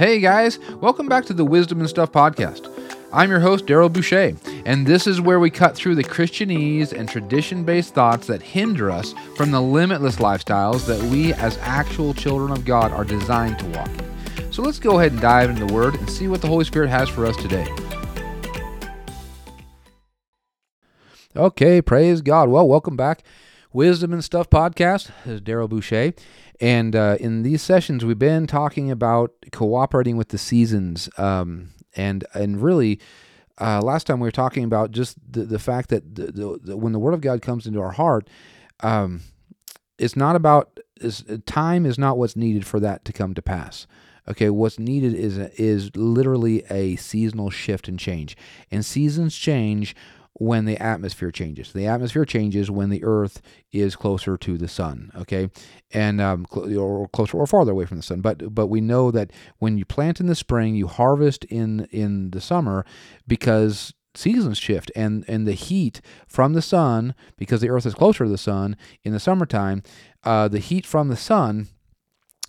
Hey guys, welcome back to the Wisdom and Stuff podcast. I'm your host, Daryl Boucher, and this is where we cut through the Christianese and tradition based thoughts that hinder us from the limitless lifestyles that we, as actual children of God, are designed to walk in. So let's go ahead and dive into the Word and see what the Holy Spirit has for us today. Okay, praise God. Well, welcome back. Wisdom and Stuff podcast. This is Daryl Boucher. And uh, in these sessions, we've been talking about cooperating with the seasons. Um, and, and really, uh, last time we were talking about just the, the fact that the, the, the, when the Word of God comes into our heart, um, it's not about is, time is not what's needed for that to come to pass. Okay, what's needed is is literally a seasonal shift and change, and seasons change when the atmosphere changes. The atmosphere changes when the Earth is closer to the sun. Okay, and um, or closer or farther away from the sun. But but we know that when you plant in the spring, you harvest in in the summer because seasons shift and and the heat from the sun because the earth is closer to the sun in the summertime uh, the heat from the sun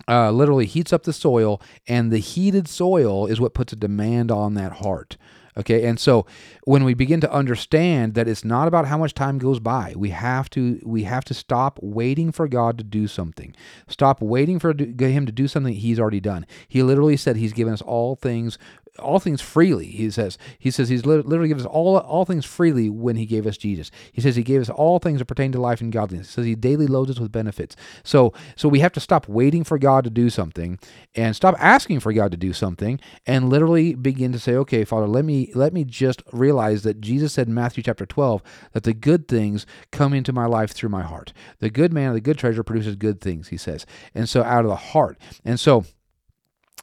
uh, literally heats up the soil and the heated soil is what puts a demand on that heart Okay, and so when we begin to understand that it's not about how much time goes by, we have to we have to stop waiting for God to do something. Stop waiting for Him to do something He's already done. He literally said He's given us all things all things freely. He says he says he's literally given us all all things freely when he gave us Jesus. He says he gave us all things that pertain to life and godliness. He says he daily loads us with benefits. So so we have to stop waiting for God to do something and stop asking for God to do something and literally begin to say, okay, Father, let me let me just realize that Jesus said in Matthew chapter 12 that the good things come into my life through my heart. The good man, the good treasure produces good things, he says. And so out of the heart. And so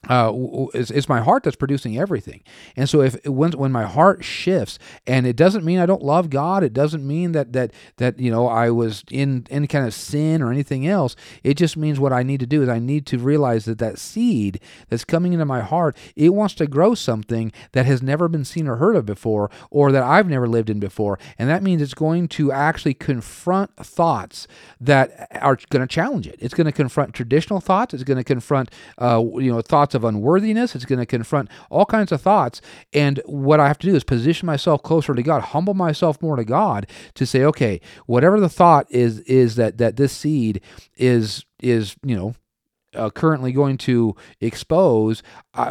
uh, it's, it's my heart that's producing everything. And so if when when my heart shifts, and it doesn't mean I don't love God, it doesn't mean that that that you know I was in any kind of sin or anything else. It just means what I need to do is I need to realize that that seed that's coming into my heart, it wants to grow something that has never been seen or heard of before, or that I've never lived in before, and that means it's going to actually confront thoughts that are going to challenge it. It's going to confront traditional thoughts. It's going to confront uh, you know thoughts thoughts of unworthiness. It's going to confront all kinds of thoughts. And what I have to do is position myself closer to God, humble myself more to God to say, okay, whatever the thought is, is that that this seed is is you know uh, currently going to expose,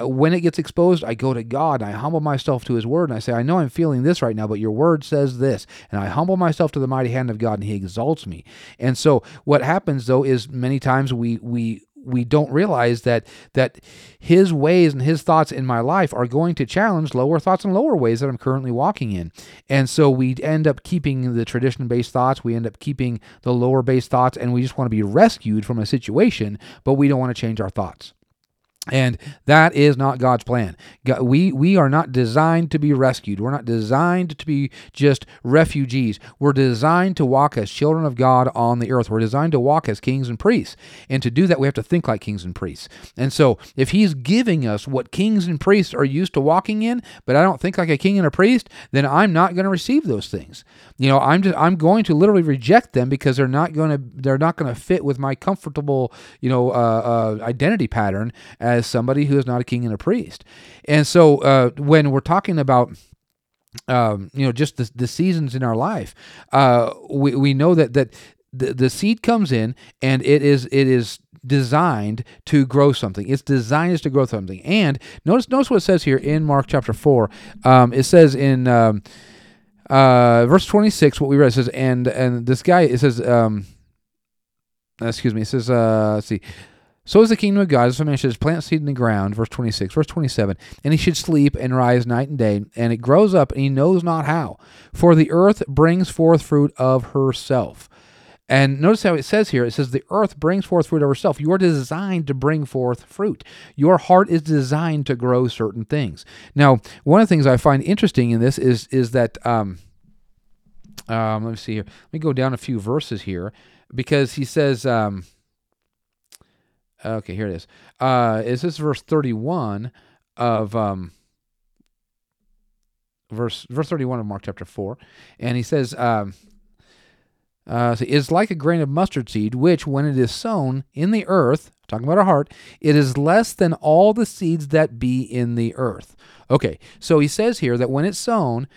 when it gets exposed, I go to God and I humble myself to His Word and I say, I know I'm feeling this right now, but Your Word says this. And I humble myself to the mighty hand of God and He exalts me. And so what happens though is many times we we we don't realize that that his ways and his thoughts in my life are going to challenge lower thoughts and lower ways that I'm currently walking in. And so we end up keeping the tradition based thoughts, we end up keeping the lower based thoughts, and we just want to be rescued from a situation, but we don't want to change our thoughts. And that is not God's plan. We, we are not designed to be rescued. We're not designed to be just refugees. We're designed to walk as children of God on the earth. We're designed to walk as kings and priests. And to do that, we have to think like kings and priests. And so, if He's giving us what kings and priests are used to walking in, but I don't think like a king and a priest, then I'm not going to receive those things. You know, I'm just I'm going to literally reject them because they're not going to they're not going to fit with my comfortable you know uh, uh, identity pattern as somebody who is not a king and a priest. And so uh, when we're talking about um, you know just the, the seasons in our life, uh, we we know that that the, the seed comes in and it is it is designed to grow something. It's designed to grow something. And notice notice what it says here in Mark chapter four. Um, it says in um, uh, verse twenty six, what we read says, and and this guy it says, um, excuse me, it says, uh, let's see. So is the kingdom of God. As a man should plant seed in the ground, verse 26, verse 27, and he should sleep and rise night and day, and it grows up, and he knows not how. For the earth brings forth fruit of herself. And notice how it says here it says, The earth brings forth fruit of herself. You are designed to bring forth fruit. Your heart is designed to grow certain things. Now, one of the things I find interesting in this is, is that, um, um, let me see here. Let me go down a few verses here because he says, um, Okay, here it is. Uh, is this verse 31 of um, verse verse 31 of Mark chapter 4, and he says, um, uh, so is like a grain of mustard seed, which when it is sown in the earth, talking about our heart, it is less than all the seeds that be in the earth. Okay, so he says here that when it's sown,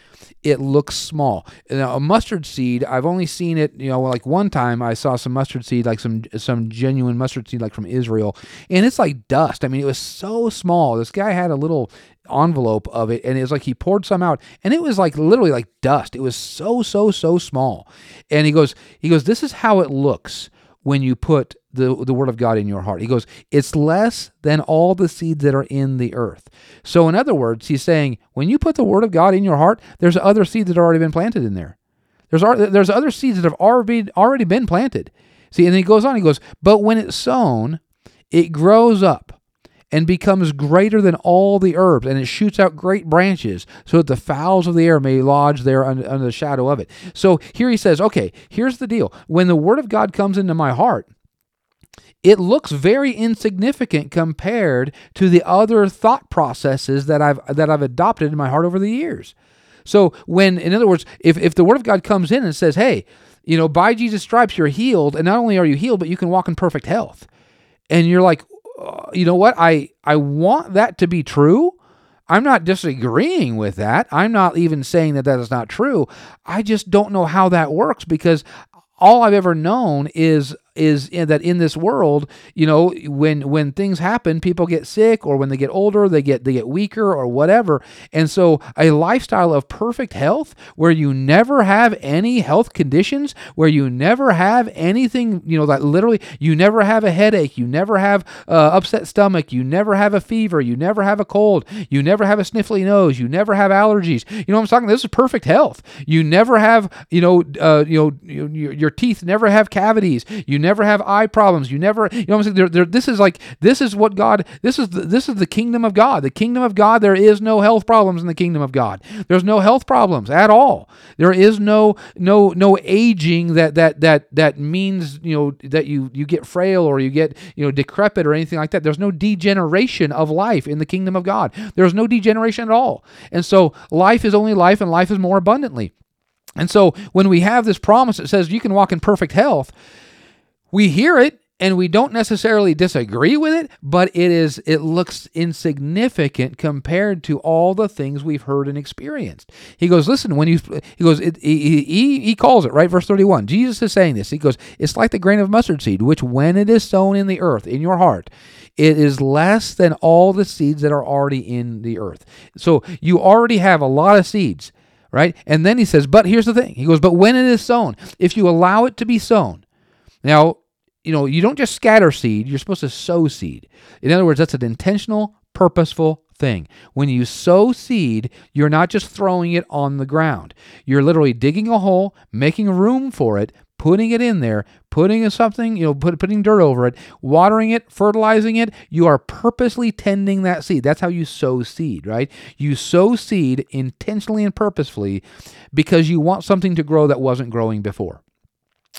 it looks small. Now, a mustard seed, I've only seen it, you know, like one time I saw some mustard seed, like some some genuine mustard seed, like from Israel, and it's like dust. I mean, it was so small. This guy had a little envelope of it, and it was like he poured some out, and it was like literally like dust. It was so so so small, and he goes, he goes, this is how it looks when you put the, the word of God in your heart. He goes, it's less than all the seeds that are in the earth. So, in other words, he's saying, when you put the word of God in your heart, there's other seeds that have already been planted in there. There's, there's other seeds that have already, already been planted. See, and he goes on, he goes, but when it's sown, it grows up and becomes greater than all the herbs, and it shoots out great branches, so that the fowls of the air may lodge there under, under, the shadow of it. So here he says, okay, here's the deal. When the word of God comes into my heart, it looks very insignificant compared to the other thought processes that I've that I've adopted in my heart over the years. So when in other words, if, if the word of God comes in and says, Hey, you know, by Jesus' stripes you're healed, and not only are you healed, but you can walk in perfect health. And you're like, uh, you know what? I I want that to be true. I'm not disagreeing with that. I'm not even saying that that is not true. I just don't know how that works because all I've ever known is is in that in this world, you know, when when things happen, people get sick or when they get older, they get they get weaker or whatever. And so a lifestyle of perfect health where you never have any health conditions, where you never have anything, you know, that literally you never have a headache, you never have uh, upset stomach, you never have a fever, you never have a cold, you never have a sniffly nose, you never have allergies. You know what I'm talking? This is perfect health. You never have, you know, uh, you know, your, your teeth never have cavities. You never have eye problems. You never, you know, I'm saying? They're, this is like this is what God. This is the, this is the kingdom of God. The kingdom of God. There is no health problems in the kingdom of God. There's no health problems at all. There is no no no aging that that that that means you know that you you get frail or you get you know decrepit or anything like that. There's no degeneration of life in the kingdom of God. There's no degeneration at all. And so life is only life, and life is more abundantly. And so when we have this promise that says you can walk in perfect health, we hear it and we don't necessarily disagree with it, but it is it looks insignificant compared to all the things we've heard and experienced. He goes, listen, when you he goes, it, he, he he calls it right, verse thirty one. Jesus is saying this. He goes, it's like the grain of mustard seed, which when it is sown in the earth in your heart, it is less than all the seeds that are already in the earth. So you already have a lot of seeds right? And then he says, but here's the thing. He goes, but when it is sown, if you allow it to be sown, now, you know, you don't just scatter seed, you're supposed to sow seed. In other words, that's an intentional, purposeful thing. When you sow seed, you're not just throwing it on the ground. You're literally digging a hole, making room for it, putting it in there, putting something, you know, put, putting dirt over it, watering it, fertilizing it. You are purposely tending that seed. That's how you sow seed, right? You sow seed intentionally and purposefully because you want something to grow that wasn't growing before.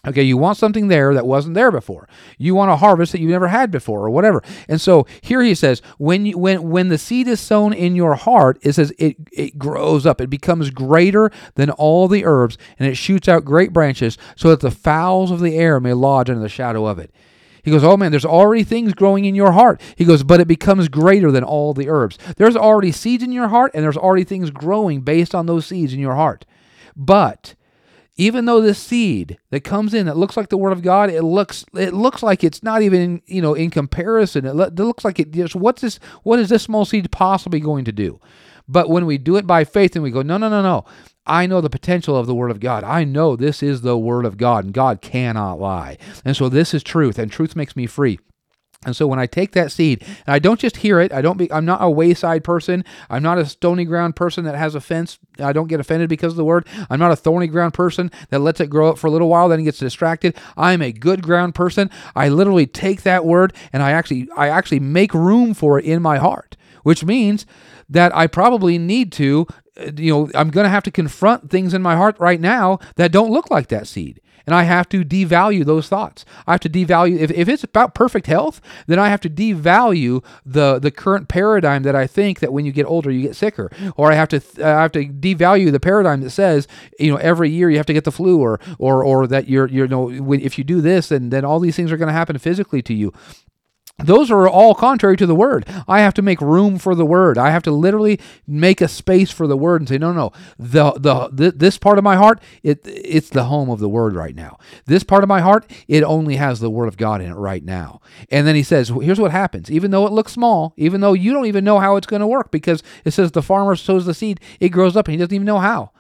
Okay, you want something there that wasn't there before. You want a harvest that you've never had before, or whatever. And so here he says, when you, when when the seed is sown in your heart, it says it it grows up, it becomes greater than all the herbs, and it shoots out great branches, so that the fowls of the air may lodge under the shadow of it. He goes, Oh man, there's already things growing in your heart. He goes, But it becomes greater than all the herbs. There's already seeds in your heart, and there's already things growing based on those seeds in your heart. But even though this seed that comes in that looks like the word of God, it looks it looks like it's not even you know in comparison. It, looks like it just what's this? What is this small seed possibly going to do? But when we do it by faith and we go, no, no, no, no. I know the potential of the Word of God. I know this is the Word of God, and God cannot lie. And so this is truth, and truth makes me free. And so when I take that seed, and I don't just hear it, I don't be, I'm not a wayside person. I'm not a stony ground person that has offense. I don't get offended because of the word. I'm not a thorny ground person that lets it grow up for a little while, then gets distracted. I'm a good ground person. I literally take that word and I actually, I actually make room for it in my heart, which means that I probably need to, uh, you know, I'm going to have to confront things in my heart right now that don't look like that seed. And I have to devalue those thoughts. I have to devalue if, if it's about perfect health, then I have to devalue the the current paradigm that I think that when you get older you get sicker, or I have to I have to devalue the paradigm that says you know every year you have to get the flu, or or or that you're you're you know if you do this then then all these things are going to happen physically to you. Those are all contrary to the word. I have to make room for the word. I have to literally make a space for the word and say, no, no, the the, the this part of my heart, it it's the home of the word right now. This part of my heart, it only has the word of God in it right now. And then he says, here's what happens. Even though it looks small, even though you don't even know how it's going to work, because it says the farmer sows the seed, it grows up, and he doesn't even know how.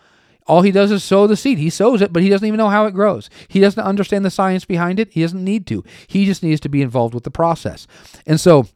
All he does is sow the seed. He sows it, but he doesn't even know how it grows. He doesn't understand the science behind it. He doesn't need to. He just needs to be involved with the process. And so,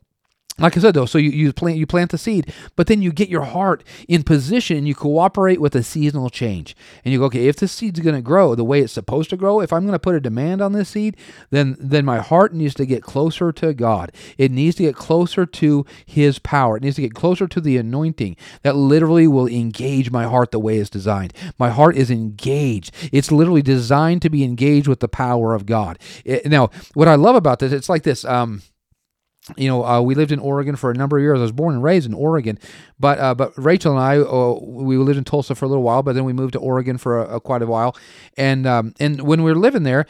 like I said though, so you, you plant you plant the seed, but then you get your heart in position you cooperate with a seasonal change. And you go, okay, if this seed's gonna grow the way it's supposed to grow, if I'm gonna put a demand on this seed, then then my heart needs to get closer to God. It needs to get closer to his power. It needs to get closer to the anointing that literally will engage my heart the way it's designed. My heart is engaged. It's literally designed to be engaged with the power of God. It, now, what I love about this, it's like this. Um, you know, uh, we lived in Oregon for a number of years. I was born and raised in Oregon, but uh, but Rachel and I, uh, we lived in Tulsa for a little while, but then we moved to Oregon for a, a quite a while, and um, and when we were living there,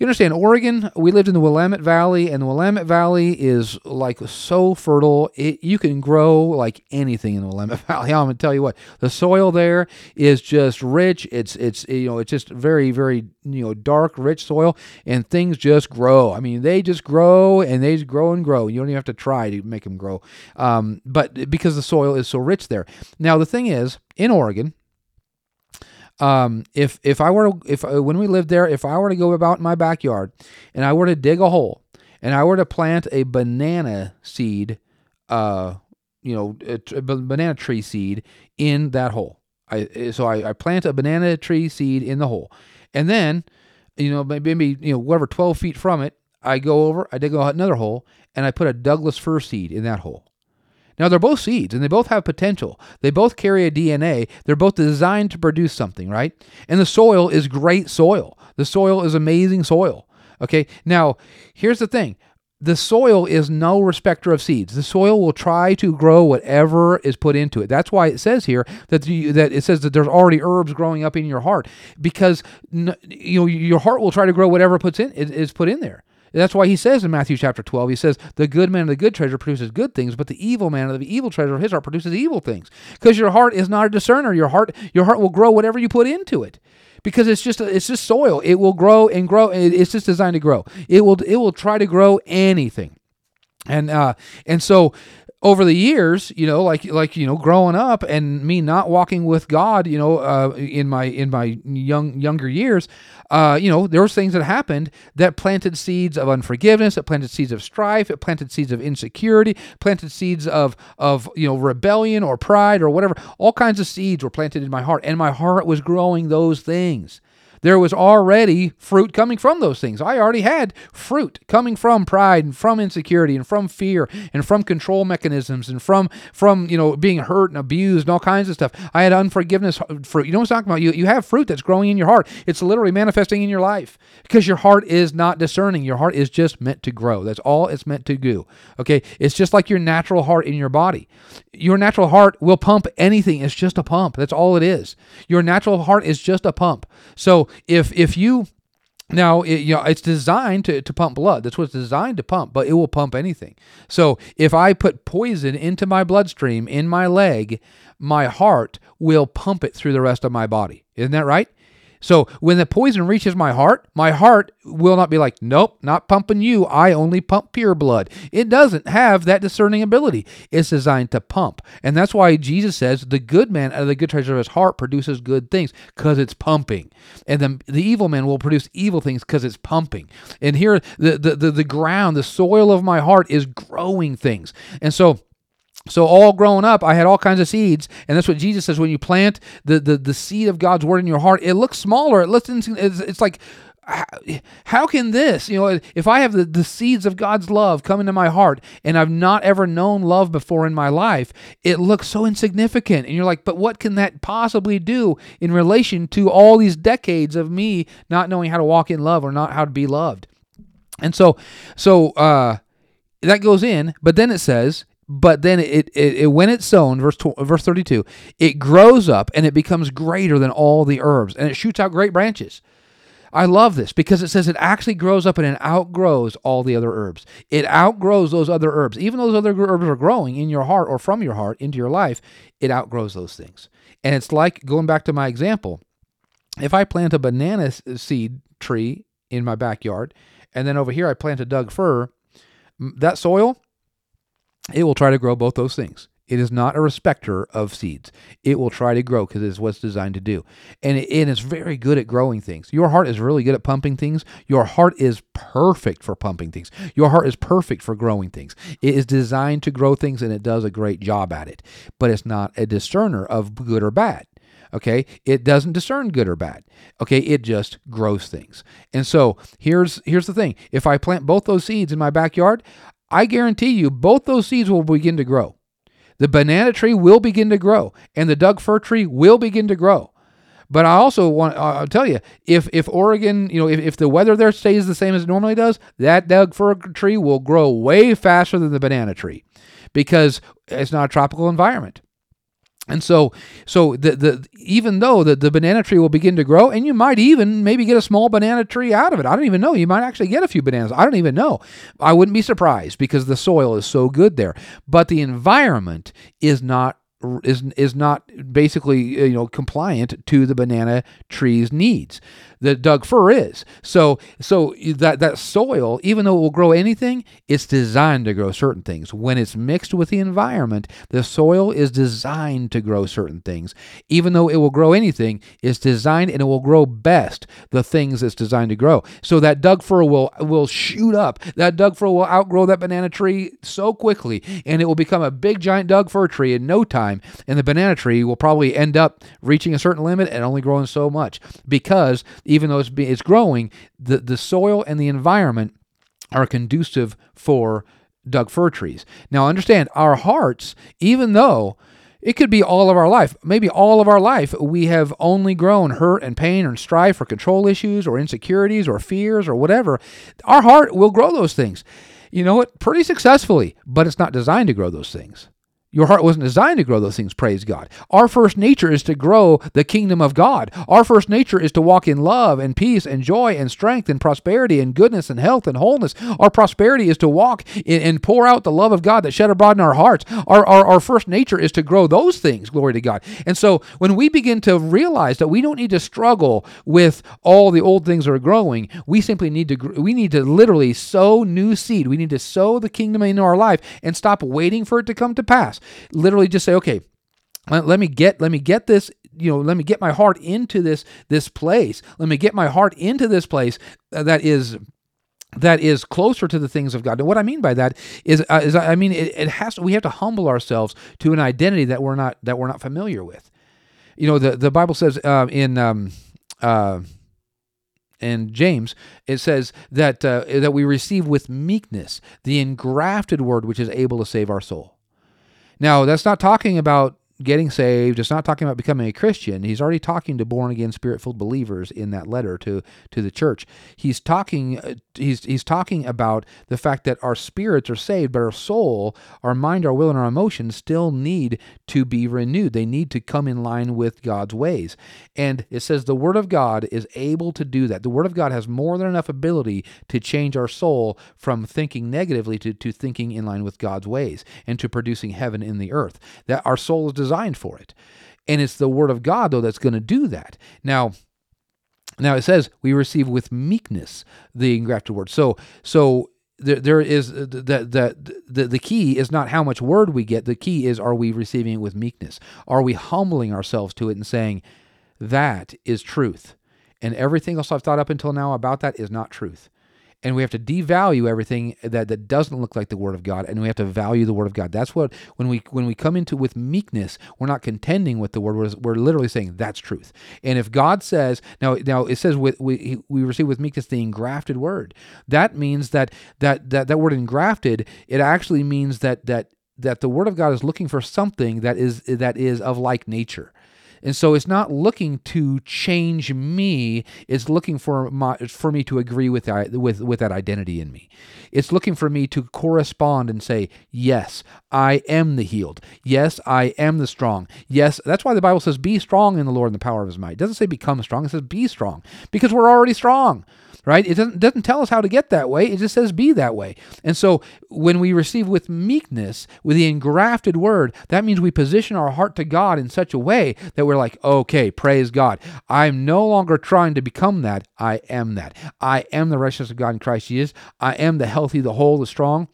you understand, Oregon, we lived in the Willamette Valley, and the Willamette Valley is like so fertile. It, you can grow like anything in the Willamette Valley. I'm to tell you what, the soil there is just rich. It's, it's, you know, it's just very, very, you know, dark, rich soil, and things just grow. I mean, they just grow and they just grow and grow. You don't even have to try to make them grow. Um, but because the soil is so rich there. Now, the thing is, in Oregon, um, if if I were to, if uh, when we lived there, if I were to go about in my backyard and I were to dig a hole and I were to plant a banana seed, uh, you know, a, a banana tree seed in that hole. I eh, so I, I plant a banana tree seed in the hole, and then, you know, maybe you know whatever twelve feet from it, I go over, I dig another hole, and I put a Douglas fir seed in that hole. Now, they're both seeds and they both have potential. They both carry a DNA. They're both designed to produce something, right? And the soil is great soil. The soil is amazing soil. Okay, now here's the thing the soil is no respecter of seeds. The soil will try to grow whatever is put into it. That's why it says here that you, that it says that there's already herbs growing up in your heart because you know your heart will try to grow whatever puts in is put in there. That's why he says in Matthew chapter 12, he says, The good man of the good treasure produces good things, but the evil man of the evil treasure of his heart produces evil things. Because your heart is not a discerner. Your heart, your heart will grow whatever you put into it. Because it's just it's just soil. It will grow and grow. It's just designed to grow. It will it will try to grow anything. And uh and so over the years, you know, like like you know, growing up and me not walking with God, you know, uh, in my in my young younger years, uh, you know, there was things that happened that planted seeds of unforgiveness, it planted seeds of strife, it planted seeds of insecurity, planted seeds of of you know rebellion or pride or whatever. All kinds of seeds were planted in my heart, and my heart was growing those things there was already fruit coming from those things. I already had fruit coming from pride and from insecurity and from fear and from control mechanisms and from from you know being hurt and abused and all kinds of stuff. I had unforgiveness fruit. You know what I'm talking about? You you have fruit that's growing in your heart. It's literally manifesting in your life because your heart is not discerning. Your heart is just meant to grow. That's all it's meant to do. Okay, it's just like your natural heart in your body. Your natural heart will pump anything. It's just a pump. That's all it is. Your natural heart is just a pump. So if if you now, it, you know, it's designed to, to pump blood. That's what it's designed to pump, but it will pump anything. So if I put poison into my bloodstream in my leg, my heart will pump it through the rest of my body. Isn't that right? So when the poison reaches my heart, my heart will not be like, nope, not pumping you. I only pump pure blood. It doesn't have that discerning ability. It's designed to pump. And that's why Jesus says the good man out of the good treasure of his heart produces good things because it's pumping. And then the evil man will produce evil things because it's pumping. And here, the, the, the, the ground, the soil of my heart is growing things. And so, so all growing up, I had all kinds of seeds, and that's what Jesus says. When you plant the the, the seed of God's word in your heart, it looks smaller. It looks it's, it's like how can this you know if i have the, the seeds of god's love come into my heart and i've not ever known love before in my life it looks so insignificant and you're like but what can that possibly do in relation to all these decades of me not knowing how to walk in love or not how to be loved and so so uh that goes in but then it says but then it, it, it, when it's sown verse verse 32 it grows up and it becomes greater than all the herbs and it shoots out great branches I love this because it says it actually grows up and it outgrows all the other herbs. It outgrows those other herbs. Even those other herbs are growing in your heart or from your heart into your life, it outgrows those things. And it's like going back to my example. If I plant a banana seed tree in my backyard, and then over here I plant a Doug fir, that soil, it will try to grow both those things. It is not a respecter of seeds. It will try to grow because it's what's designed to do. And, it, and it's very good at growing things. Your heart is really good at pumping things. Your heart is perfect for pumping things. Your heart is perfect for growing things. It is designed to grow things and it does a great job at it. But it's not a discerner of good or bad. Okay, it doesn't discern good or bad. Okay, it just grows things. And so here's here's the thing: if I plant both those seeds in my backyard, I guarantee you both those seeds will begin to grow. The banana tree will begin to grow, and the Doug fir tree will begin to grow. But I also want I'll tell you, if if Oregon, you know, if, if the weather there stays the same as it normally does, that Doug fir tree will grow way faster than the banana tree because it's not a tropical environment. And so, so the, the even though the, the banana tree will begin to grow, and you might even maybe get a small banana tree out of it. I don't even know. You might actually get a few bananas. I don't even know. I wouldn't be surprised because the soil is so good there. But the environment is not is is not basically uh, you know compliant to the banana tree's needs the Doug fir is. So so that that soil, even though it will grow anything, it's designed to grow certain things. When it's mixed with the environment, the soil is designed to grow certain things. Even though it will grow anything, it's designed and it will grow best the things it's designed to grow. So that Doug fir will will shoot up. That Doug fir will outgrow that banana tree so quickly, and it will become a big giant Doug fir tree in no time. And the banana tree will probably end up reaching a certain limit and only growing so much because even though it's, it's growing, the, the soil and the environment are conducive for Doug fir trees. Now, understand, our hearts, even though it could be all of our life, maybe all of our life, we have only grown hurt and pain and strife for control issues or insecurities or fears or whatever. Our heart will grow those things. You know what? Pretty successfully, but it's not designed to grow those things. Your heart wasn't designed to grow those things, praise God. Our first nature is to grow the kingdom of God. Our first nature is to walk in love and peace and joy and strength and prosperity and goodness and health and wholeness. Our prosperity is to walk in, and pour out the love of God that shed abroad in our hearts. Our, our, our first nature is to grow those things, glory to God. And so when we begin to realize that we don't need to struggle with all the old things that are growing, we simply need to we need to literally sow new seed. We need to sow the kingdom into our life and stop waiting for it to come to pass. Literally just say, okay, let me get let me get this you know let me get my heart into this this place let me get my heart into this place that is that is closer to the things of God. And what I mean by that is, uh, is I mean it, it, has to, we have to humble ourselves to an identity that we're not that we're not familiar with. You know, the the Bible says uh, in um, uh, in James, it says that uh, that we receive with meekness the engrafted word which is able to save our soul. Now, that's not talking about getting saved. It's not talking about becoming a Christian. He's already talking to born again, spirit filled believers in that letter to to the church. He's talking uh, he's he's talking about the fact that our spirits are saved, but our soul, our mind, our will, and our emotions still need to be renewed. They need to come in line with God's ways. And it says the Word of God is able to do that. The Word of God has more than enough ability to change our soul from thinking negatively to, to thinking in line with God's ways and to producing heaven in the earth. That our soul is designed for it. And it's the word of God though that's going to do that. Now, now it says we receive with meekness the engrafted word. So so there, there is uh, that the, the the key is not how much word we get. The key is are we receiving it with meekness? Are we humbling ourselves to it and saying that is truth, and everything else I've thought up until now about that is not truth and we have to devalue everything that, that doesn't look like the word of God, and we have to value the word of God. That's what when we when we come into with meekness, we're not contending with the word. We're, we're literally saying that's truth. And if God says now now it says with, we we receive with meekness the engrafted word, that means that that that that word engrafted it actually means that that that the word of God is looking for something that is that is of like nature And so it's not looking to change me. It's looking for my, for me to agree with that, with with that identity in me. It's looking for me to correspond and say, "Yes, I am the healed. Yes, I am the strong. Yes, that's why the Bible says, "Be strong in the Lord and the power of His might." It doesn't say become strong. It says be strong because we're already strong right? It doesn't, doesn't tell us how to get that way. It just says be that way. And so when we receive with meekness, with the engrafted word, that means we position our heart to God in such a way that we're like, okay, praise God. I'm no longer trying to become that. I am that. I am the righteousness of God in Christ Jesus. I am the healthy, the whole, the strong.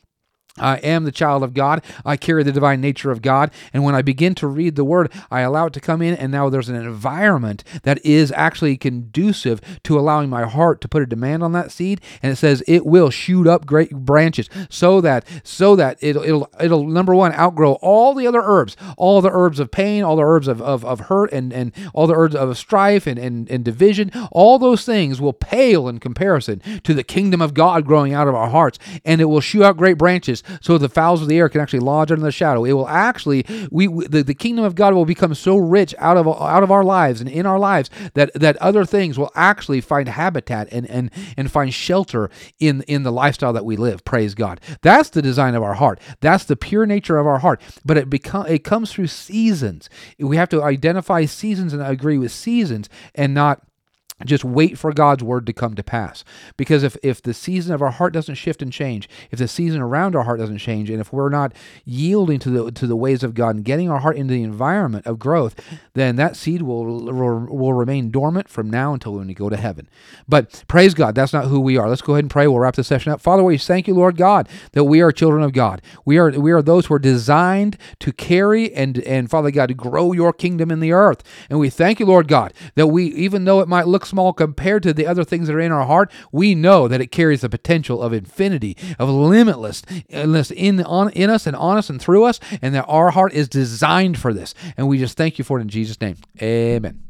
I am the child of God. I carry the divine nature of God. And when I begin to read the word, I allow it to come in. And now there's an environment that is actually conducive to allowing my heart to put a demand on that seed. And it says it will shoot up great branches so that, so that it'll, it'll, it'll number one, outgrow all the other herbs, all the herbs of pain, all the herbs of, of, of hurt and, and all the herbs of strife and, and, and division. All those things will pale in comparison to the kingdom of God growing out of our hearts. And it will shoot out great branches so the fowls of the air can actually lodge under the shadow. It will actually we, we the, the kingdom of God will become so rich out of out of our lives and in our lives that that other things will actually find habitat and and and find shelter in in the lifestyle that we live. Praise God. That's the design of our heart. That's the pure nature of our heart. But it become it comes through seasons. We have to identify seasons and agree with seasons and not just wait for God's word to come to pass. Because if, if the season of our heart doesn't shift and change, if the season around our heart doesn't change, and if we're not yielding to the to the ways of God and getting our heart into the environment of growth, then that seed will will, will remain dormant from now until when we go to heaven. But praise God, that's not who we are. Let's go ahead and pray. We'll wrap the session up. Father, we thank you, Lord God, that we are children of God. We are we are those who are designed to carry and and Father God to grow your kingdom in the earth. And we thank you, Lord God, that we even though it might look small compared to the other things that are in our heart, we know that it carries the potential of infinity, of limitless, in, on, in us and on us and through us, and that our heart is designed for this. And we just thank you for it in Jesus' name. Amen.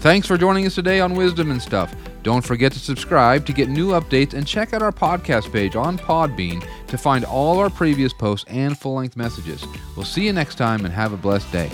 Thanks for joining us today on Wisdom and Stuff. Don't forget to subscribe to get new updates and check out our podcast page on Podbean to find all our previous posts and full length messages. We'll see you next time and have a blessed day.